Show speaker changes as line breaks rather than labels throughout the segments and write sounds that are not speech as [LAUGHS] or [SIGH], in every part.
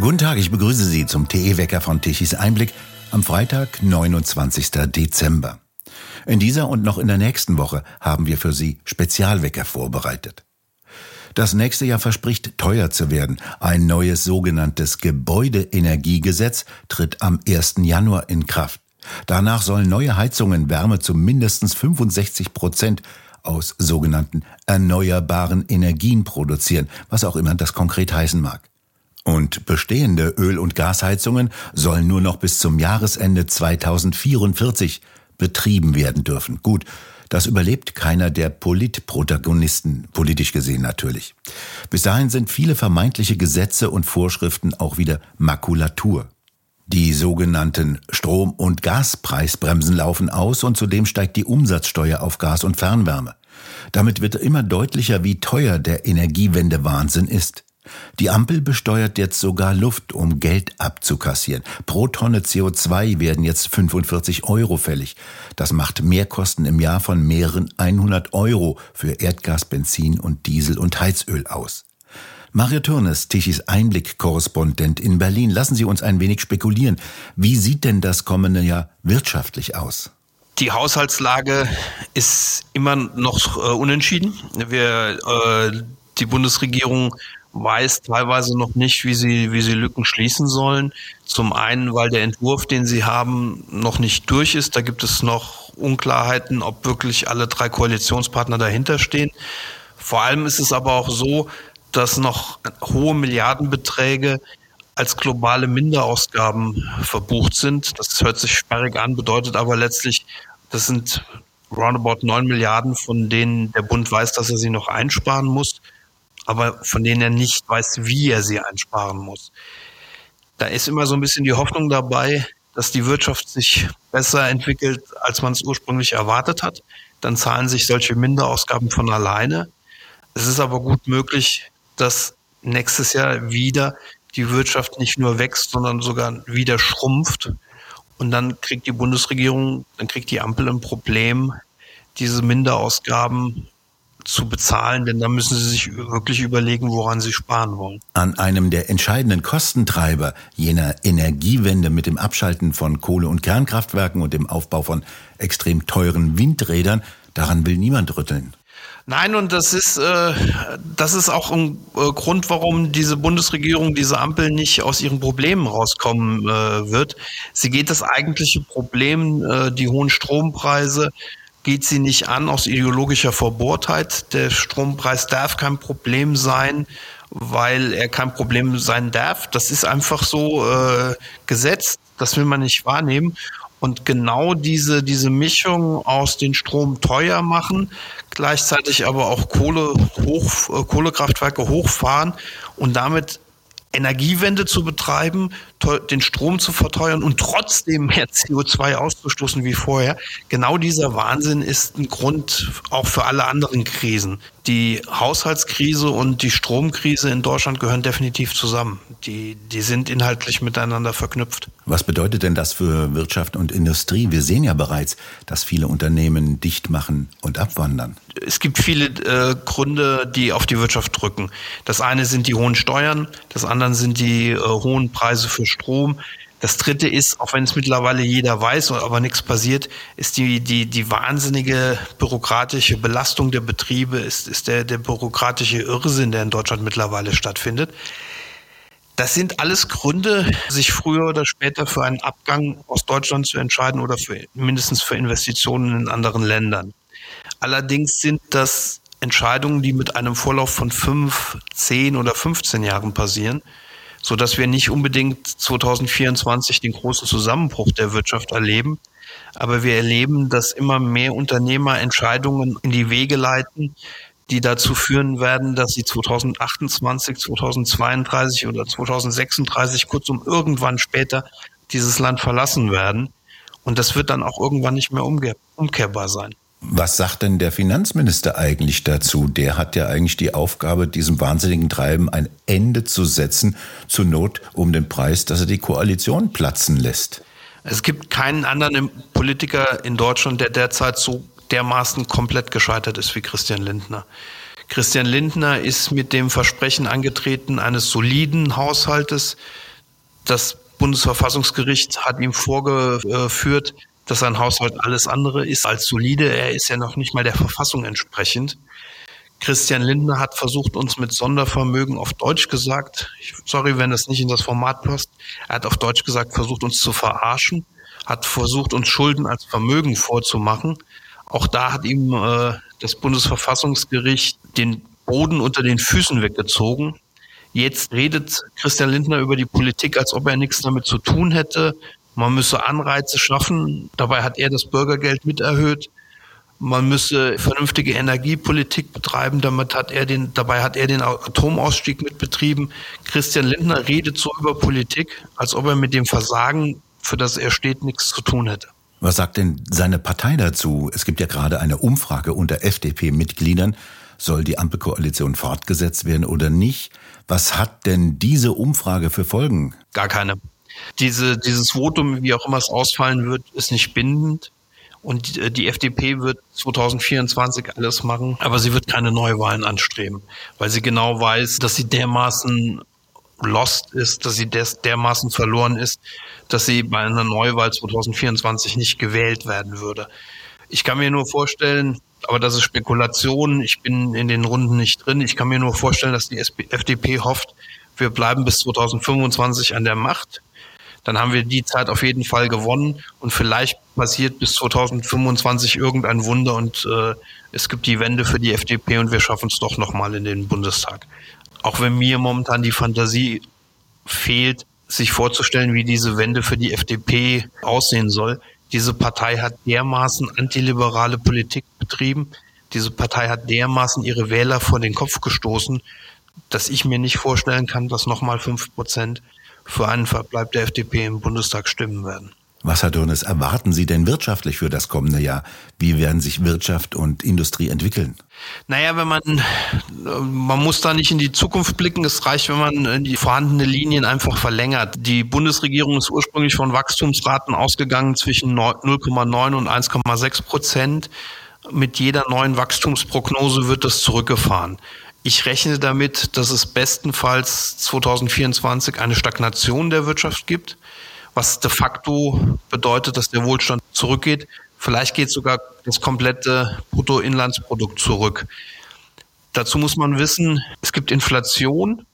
Guten Tag, ich begrüße Sie zum TE-Wecker von Tichys Einblick am Freitag, 29. Dezember. In dieser und noch in der nächsten Woche haben wir für Sie Spezialwecker vorbereitet. Das nächste Jahr verspricht teuer zu werden. Ein neues sogenanntes Gebäudeenergiegesetz tritt am 1. Januar in Kraft. Danach sollen neue Heizungen Wärme zu mindestens 65 Prozent aus sogenannten erneuerbaren Energien produzieren, was auch immer das konkret heißen mag. Und bestehende Öl- und Gasheizungen sollen nur noch bis zum Jahresende 2044 betrieben werden dürfen. Gut, das überlebt keiner der Politprotagonisten, politisch gesehen natürlich. Bis dahin sind viele vermeintliche Gesetze und Vorschriften auch wieder Makulatur. Die sogenannten Strom- und Gaspreisbremsen laufen aus und zudem steigt die Umsatzsteuer auf Gas und Fernwärme. Damit wird immer deutlicher, wie teuer der Energiewende-Wahnsinn ist. Die Ampel besteuert jetzt sogar Luft, um Geld abzukassieren. Pro Tonne CO2 werden jetzt 45 Euro fällig. Das macht Mehrkosten im Jahr von mehreren 100 Euro für Erdgas, Benzin und Diesel und Heizöl aus. Mario Turnes, Tichys Einblick-Korrespondent in Berlin. Lassen Sie uns ein wenig spekulieren. Wie sieht denn das kommende Jahr wirtschaftlich aus?
Die Haushaltslage ist immer noch äh, unentschieden. Wir, äh, die Bundesregierung weiß teilweise noch nicht, wie sie, wie sie Lücken schließen sollen. Zum einen, weil der Entwurf, den sie haben, noch nicht durch ist. Da gibt es noch Unklarheiten, ob wirklich alle drei Koalitionspartner dahinter stehen. Vor allem ist es aber auch so, dass noch hohe Milliardenbeträge als globale Minderausgaben verbucht sind. Das hört sich sperrig an, bedeutet aber letztlich, das sind roundabout neun Milliarden, von denen der Bund weiß, dass er sie noch einsparen muss aber von denen er nicht weiß, wie er sie einsparen muss. Da ist immer so ein bisschen die Hoffnung dabei, dass die Wirtschaft sich besser entwickelt, als man es ursprünglich erwartet hat. Dann zahlen sich solche Minderausgaben von alleine. Es ist aber gut möglich, dass nächstes Jahr wieder die Wirtschaft nicht nur wächst, sondern sogar wieder schrumpft. Und dann kriegt die Bundesregierung, dann kriegt die Ampel ein Problem, diese Minderausgaben zu bezahlen, denn da müssen sie sich wirklich überlegen, woran sie sparen wollen.
An einem der entscheidenden Kostentreiber jener Energiewende mit dem Abschalten von Kohle- und Kernkraftwerken und dem Aufbau von extrem teuren Windrädern, daran will niemand rütteln.
Nein, und das ist, äh, das ist auch ein äh, Grund, warum diese Bundesregierung, diese Ampel nicht aus ihren Problemen rauskommen äh, wird. Sie geht das eigentliche Problem, äh, die hohen Strompreise, geht sie nicht an aus ideologischer Verbohrtheit. Der Strompreis darf kein Problem sein, weil er kein Problem sein darf. Das ist einfach so äh, gesetzt. Das will man nicht wahrnehmen. Und genau diese, diese Mischung aus den Strom teuer machen, gleichzeitig aber auch Kohle hoch, äh, Kohlekraftwerke hochfahren und damit Energiewende zu betreiben, den Strom zu verteuern und trotzdem mehr CO2 auszustoßen wie vorher. Genau dieser Wahnsinn ist ein Grund auch für alle anderen Krisen. Die Haushaltskrise und die Stromkrise in Deutschland gehören definitiv zusammen. Die, die sind inhaltlich miteinander verknüpft.
Was bedeutet denn das für Wirtschaft und Industrie? Wir sehen ja bereits, dass viele Unternehmen dicht machen und abwandern.
Es gibt viele äh, Gründe, die auf die Wirtschaft drücken. Das eine sind die hohen Steuern, das andere sind die äh, hohen Preise für Strom. Das dritte ist, auch wenn es mittlerweile jeder weiß, aber nichts passiert, ist die, die, die wahnsinnige bürokratische Belastung der Betriebe, ist, ist der, der bürokratische Irrsinn, der in Deutschland mittlerweile stattfindet. Das sind alles Gründe, sich früher oder später für einen Abgang aus Deutschland zu entscheiden oder für, mindestens für Investitionen in anderen Ländern. Allerdings sind das Entscheidungen, die mit einem Vorlauf von fünf, zehn oder 15 Jahren passieren so dass wir nicht unbedingt 2024 den großen Zusammenbruch der Wirtschaft erleben. Aber wir erleben, dass immer mehr Unternehmer Entscheidungen in die Wege leiten, die dazu führen werden, dass sie 2028, 2032 oder 2036, kurzum irgendwann später, dieses Land verlassen werden. Und das wird dann auch irgendwann nicht mehr umkehrbar sein.
Was sagt denn der Finanzminister eigentlich dazu? Der hat ja eigentlich die Aufgabe, diesem wahnsinnigen Treiben ein Ende zu setzen, zur Not um den Preis, dass er die Koalition platzen lässt.
Es gibt keinen anderen Politiker in Deutschland, der derzeit so dermaßen komplett gescheitert ist wie Christian Lindner. Christian Lindner ist mit dem Versprechen angetreten eines soliden Haushaltes, Das Bundesverfassungsgericht hat ihm vorgeführt, dass sein Haushalt alles andere ist als solide. Er ist ja noch nicht mal der Verfassung entsprechend. Christian Lindner hat versucht, uns mit Sondervermögen auf Deutsch gesagt, sorry, wenn das nicht in das Format passt, er hat auf Deutsch gesagt, versucht uns zu verarschen, hat versucht, uns Schulden als Vermögen vorzumachen. Auch da hat ihm äh, das Bundesverfassungsgericht den Boden unter den Füßen weggezogen. Jetzt redet Christian Lindner über die Politik, als ob er nichts damit zu tun hätte. Man müsse Anreize schaffen. Dabei hat er das Bürgergeld mit erhöht. Man müsse vernünftige Energiepolitik betreiben. Damit hat er den, dabei hat er den Atomausstieg mitbetrieben. Christian Lindner redet so über Politik, als ob er mit dem Versagen, für das er steht, nichts zu tun hätte.
Was sagt denn seine Partei dazu? Es gibt ja gerade eine Umfrage unter FDP-Mitgliedern. Soll die Ampelkoalition fortgesetzt werden oder nicht? Was hat denn diese Umfrage für Folgen?
Gar keine. Diese, dieses Votum, wie auch immer es ausfallen wird, ist nicht bindend. Und die, die FDP wird 2024 alles machen, aber sie wird keine Neuwahlen anstreben, weil sie genau weiß, dass sie dermaßen lost ist, dass sie des, dermaßen verloren ist, dass sie bei einer Neuwahl 2024 nicht gewählt werden würde. Ich kann mir nur vorstellen, aber das ist Spekulation, ich bin in den Runden nicht drin, ich kann mir nur vorstellen, dass die FDP hofft, wir bleiben bis 2025 an der Macht. Dann haben wir die Zeit auf jeden Fall gewonnen und vielleicht passiert bis 2025 irgendein Wunder und äh, es gibt die Wende für die FDP und wir schaffen es doch nochmal in den Bundestag. Auch wenn mir momentan die Fantasie fehlt, sich vorzustellen, wie diese Wende für die FDP aussehen soll. Diese Partei hat dermaßen antiliberale Politik betrieben. Diese Partei hat dermaßen ihre Wähler vor den Kopf gestoßen, dass ich mir nicht vorstellen kann, dass nochmal fünf Prozent für einen Verbleib der FDP im Bundestag stimmen werden.
Was, Herr Dürnes, erwarten Sie denn wirtschaftlich für das kommende Jahr? Wie werden sich Wirtschaft und Industrie entwickeln?
Naja, wenn man, man muss da nicht in die Zukunft blicken. Es reicht, wenn man die vorhandenen Linien einfach verlängert. Die Bundesregierung ist ursprünglich von Wachstumsraten ausgegangen zwischen 0,9 und 1,6 Prozent. Mit jeder neuen Wachstumsprognose wird das zurückgefahren. Ich rechne damit, dass es bestenfalls 2024 eine Stagnation der Wirtschaft gibt was de facto bedeutet, dass der Wohlstand zurückgeht. Vielleicht geht sogar das komplette Bruttoinlandsprodukt zurück. Dazu muss man wissen, es gibt Inflation,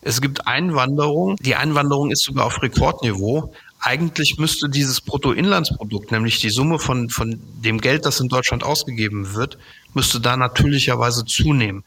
es gibt Einwanderung. Die Einwanderung ist sogar auf Rekordniveau. Eigentlich müsste dieses Bruttoinlandsprodukt, nämlich die Summe von, von dem Geld, das in Deutschland ausgegeben wird, müsste da natürlicherweise zunehmen.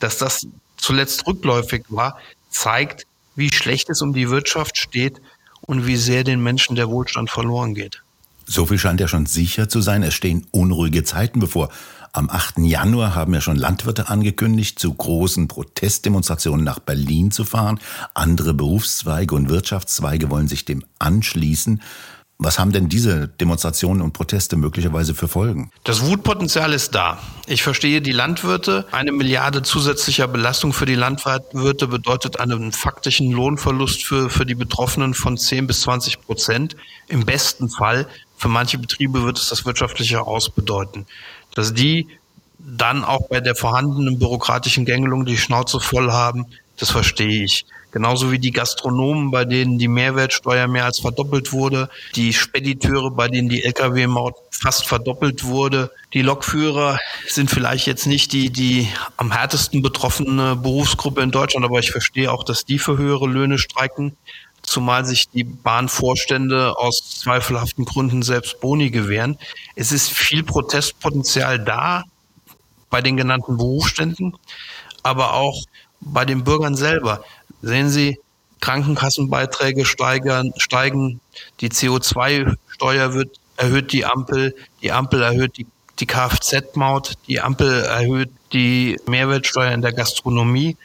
Dass das zuletzt rückläufig war, zeigt, wie schlecht es um die Wirtschaft steht und wie sehr den Menschen der Wohlstand verloren geht.
So viel scheint ja schon sicher zu sein. Es stehen unruhige Zeiten bevor. Am 8. Januar haben ja schon Landwirte angekündigt, zu großen Protestdemonstrationen nach Berlin zu fahren. Andere Berufszweige und Wirtschaftszweige wollen sich dem anschließen. Was haben denn diese Demonstrationen und Proteste möglicherweise für Folgen?
Das Wutpotenzial ist da. Ich verstehe die Landwirte. Eine Milliarde zusätzlicher Belastung für die Landwirte bedeutet einen faktischen Lohnverlust für, für die Betroffenen von 10 bis 20 Prozent. Im besten Fall. Für manche Betriebe wird es das wirtschaftliche Ausbedeuten. Dass die dann auch bei der vorhandenen bürokratischen Gängelung die Schnauze voll haben, das verstehe ich. Genauso wie die Gastronomen, bei denen die Mehrwertsteuer mehr als verdoppelt wurde, die Spediteure, bei denen die Lkw-Maut fast verdoppelt wurde. Die Lokführer sind vielleicht jetzt nicht die, die am härtesten betroffene Berufsgruppe in Deutschland, aber ich verstehe auch, dass die für höhere Löhne streiken, zumal sich die Bahnvorstände aus zweifelhaften Gründen selbst Boni gewähren. Es ist viel Protestpotenzial da bei den genannten Berufsständen, aber auch bei den Bürgern selber. Sehen Sie, Krankenkassenbeiträge steigern, steigen, die CO2-Steuer wird, erhöht die Ampel, die Ampel erhöht die, die Kfz-Maut, die Ampel erhöht die Mehrwertsteuer in der Gastronomie.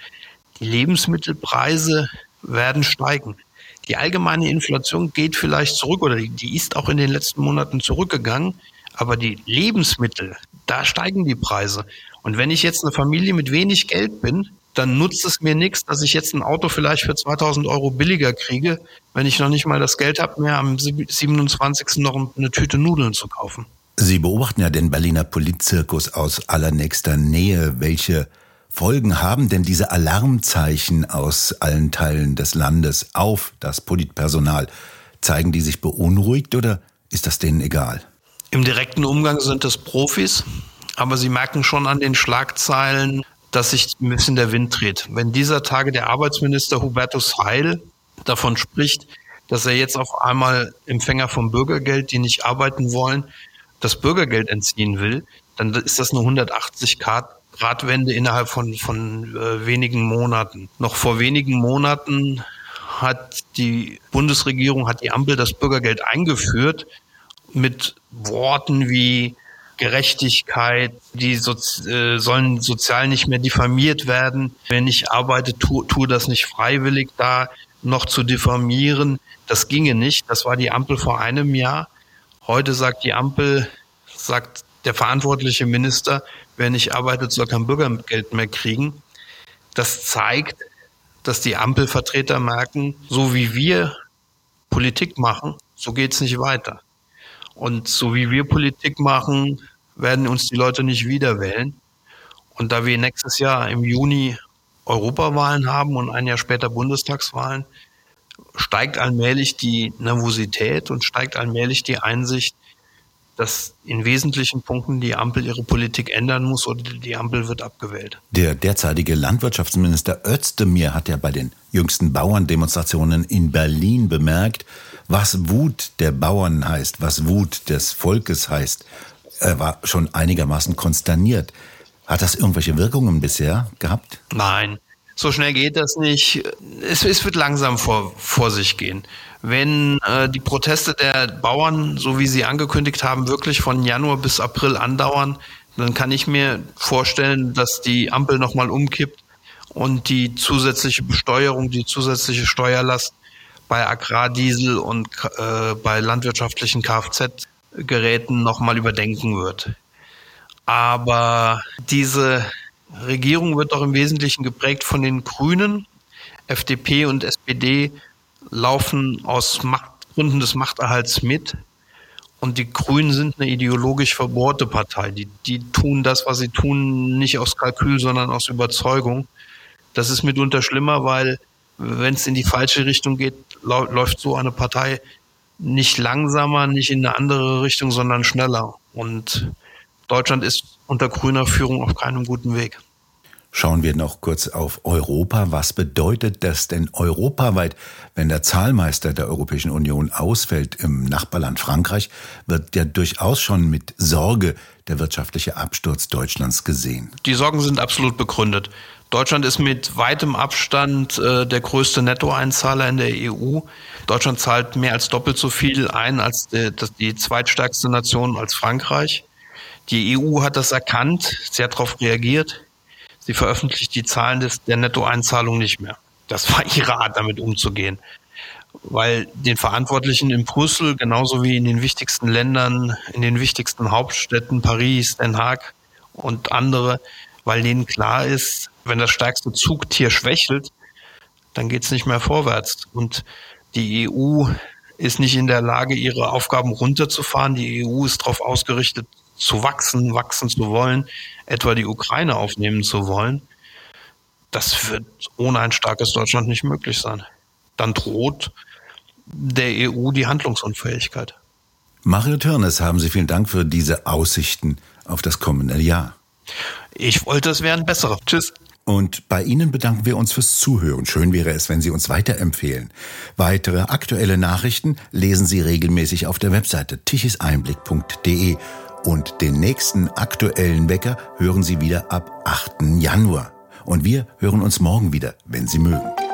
Die Lebensmittelpreise werden steigen. Die allgemeine Inflation geht vielleicht zurück oder die, die ist auch in den letzten Monaten zurückgegangen, aber die Lebensmittel, da steigen die Preise. Und wenn ich jetzt eine Familie mit wenig Geld bin, dann nutzt es mir nichts, dass ich jetzt ein Auto vielleicht für 2000 Euro billiger kriege, wenn ich noch nicht mal das Geld habe, mir am 27. noch eine Tüte Nudeln zu kaufen.
Sie beobachten ja den Berliner Politzirkus aus allernächster Nähe. Welche Folgen haben denn diese Alarmzeichen aus allen Teilen des Landes auf das Politpersonal? Zeigen die sich beunruhigt oder ist das denen egal?
Im direkten Umgang sind es Profis, aber sie merken schon an den Schlagzeilen, dass sich ein bisschen der Wind dreht. Wenn dieser Tage der Arbeitsminister Hubertus Heil davon spricht, dass er jetzt auf einmal Empfänger vom Bürgergeld, die nicht arbeiten wollen, das Bürgergeld entziehen will, dann ist das eine 180 Grad Wende innerhalb von, von äh, wenigen Monaten. Noch vor wenigen Monaten hat die Bundesregierung, hat die Ampel das Bürgergeld eingeführt mit Worten wie Gerechtigkeit, die so, äh, sollen sozial nicht mehr diffamiert werden. Wenn ich arbeite, tue tu das nicht freiwillig da noch zu diffamieren. Das ginge nicht. Das war die Ampel vor einem Jahr. Heute sagt die Ampel, sagt der verantwortliche Minister, wer nicht arbeitet, soll kein Bürgergeld mehr kriegen. Das zeigt, dass die Ampelvertreter merken, so wie wir Politik machen, so geht's nicht weiter. Und so wie wir Politik machen, werden uns die Leute nicht wieder wählen. Und da wir nächstes Jahr im Juni Europawahlen haben und ein Jahr später Bundestagswahlen, steigt allmählich die Nervosität und steigt allmählich die Einsicht, dass in wesentlichen Punkten die Ampel ihre Politik ändern muss oder die Ampel wird abgewählt.
Der derzeitige Landwirtschaftsminister Özdemir hat ja bei den jüngsten Bauerndemonstrationen in Berlin bemerkt, was Wut der Bauern heißt, was Wut des Volkes heißt. Er war schon einigermaßen konsterniert. Hat das irgendwelche Wirkungen bisher gehabt?
Nein, so schnell geht das nicht. Es, es wird langsam vor, vor sich gehen. Wenn äh, die Proteste der Bauern, so wie sie angekündigt haben, wirklich von Januar bis April andauern, dann kann ich mir vorstellen, dass die Ampel nochmal umkippt und die zusätzliche Besteuerung, die zusätzliche Steuerlast bei Agrardiesel und äh, bei landwirtschaftlichen Kfz-Geräten nochmal überdenken wird. Aber diese Regierung wird doch im Wesentlichen geprägt von den Grünen. FDP und SPD laufen aus Machtgründen des Machterhalts mit. Und die Grünen sind eine ideologisch verbohrte Partei. Die, die tun das, was sie tun, nicht aus Kalkül, sondern aus Überzeugung. Das ist mitunter schlimmer, weil wenn es in die falsche Richtung geht, läuft so eine Partei nicht langsamer, nicht in eine andere Richtung, sondern schneller. Und Deutschland ist unter grüner Führung auf keinem guten Weg.
Schauen wir noch kurz auf Europa. Was bedeutet das denn europaweit? Wenn der Zahlmeister der Europäischen Union ausfällt im Nachbarland Frankreich, wird ja durchaus schon mit Sorge der wirtschaftliche Absturz Deutschlands gesehen.
Die Sorgen sind absolut begründet. Deutschland ist mit weitem Abstand äh, der größte Nettoeinzahler in der EU. Deutschland zahlt mehr als doppelt so viel ein als die, die zweitstärkste Nation als Frankreich. Die EU hat das erkannt, sie hat darauf reagiert. Sie veröffentlicht die Zahlen des, der Nettoeinzahlung nicht mehr. Das war [LAUGHS] ihre Art, damit umzugehen. Weil den Verantwortlichen in Brüssel, genauso wie in den wichtigsten Ländern, in den wichtigsten Hauptstädten, Paris, Den Haag und andere, weil denen klar ist, wenn das stärkste Zugtier schwächelt, dann geht's nicht mehr vorwärts. Und die EU ist nicht in der Lage, ihre Aufgaben runterzufahren. Die EU ist darauf ausgerichtet, zu wachsen, wachsen zu wollen, etwa die Ukraine aufnehmen zu wollen. Das wird ohne ein starkes Deutschland nicht möglich sein. Dann droht der EU die Handlungsunfähigkeit.
Mario Törnes, haben Sie vielen Dank für diese Aussichten auf das kommende Jahr.
Ich wollte, es wären bessere. Tschüss.
Und bei Ihnen bedanken wir uns fürs Zuhören. Schön wäre es, wenn Sie uns weiterempfehlen. Weitere aktuelle Nachrichten lesen Sie regelmäßig auf der Webseite tichiseinblick.de und den nächsten aktuellen Wecker hören Sie wieder ab 8. Januar. Und wir hören uns morgen wieder, wenn Sie mögen.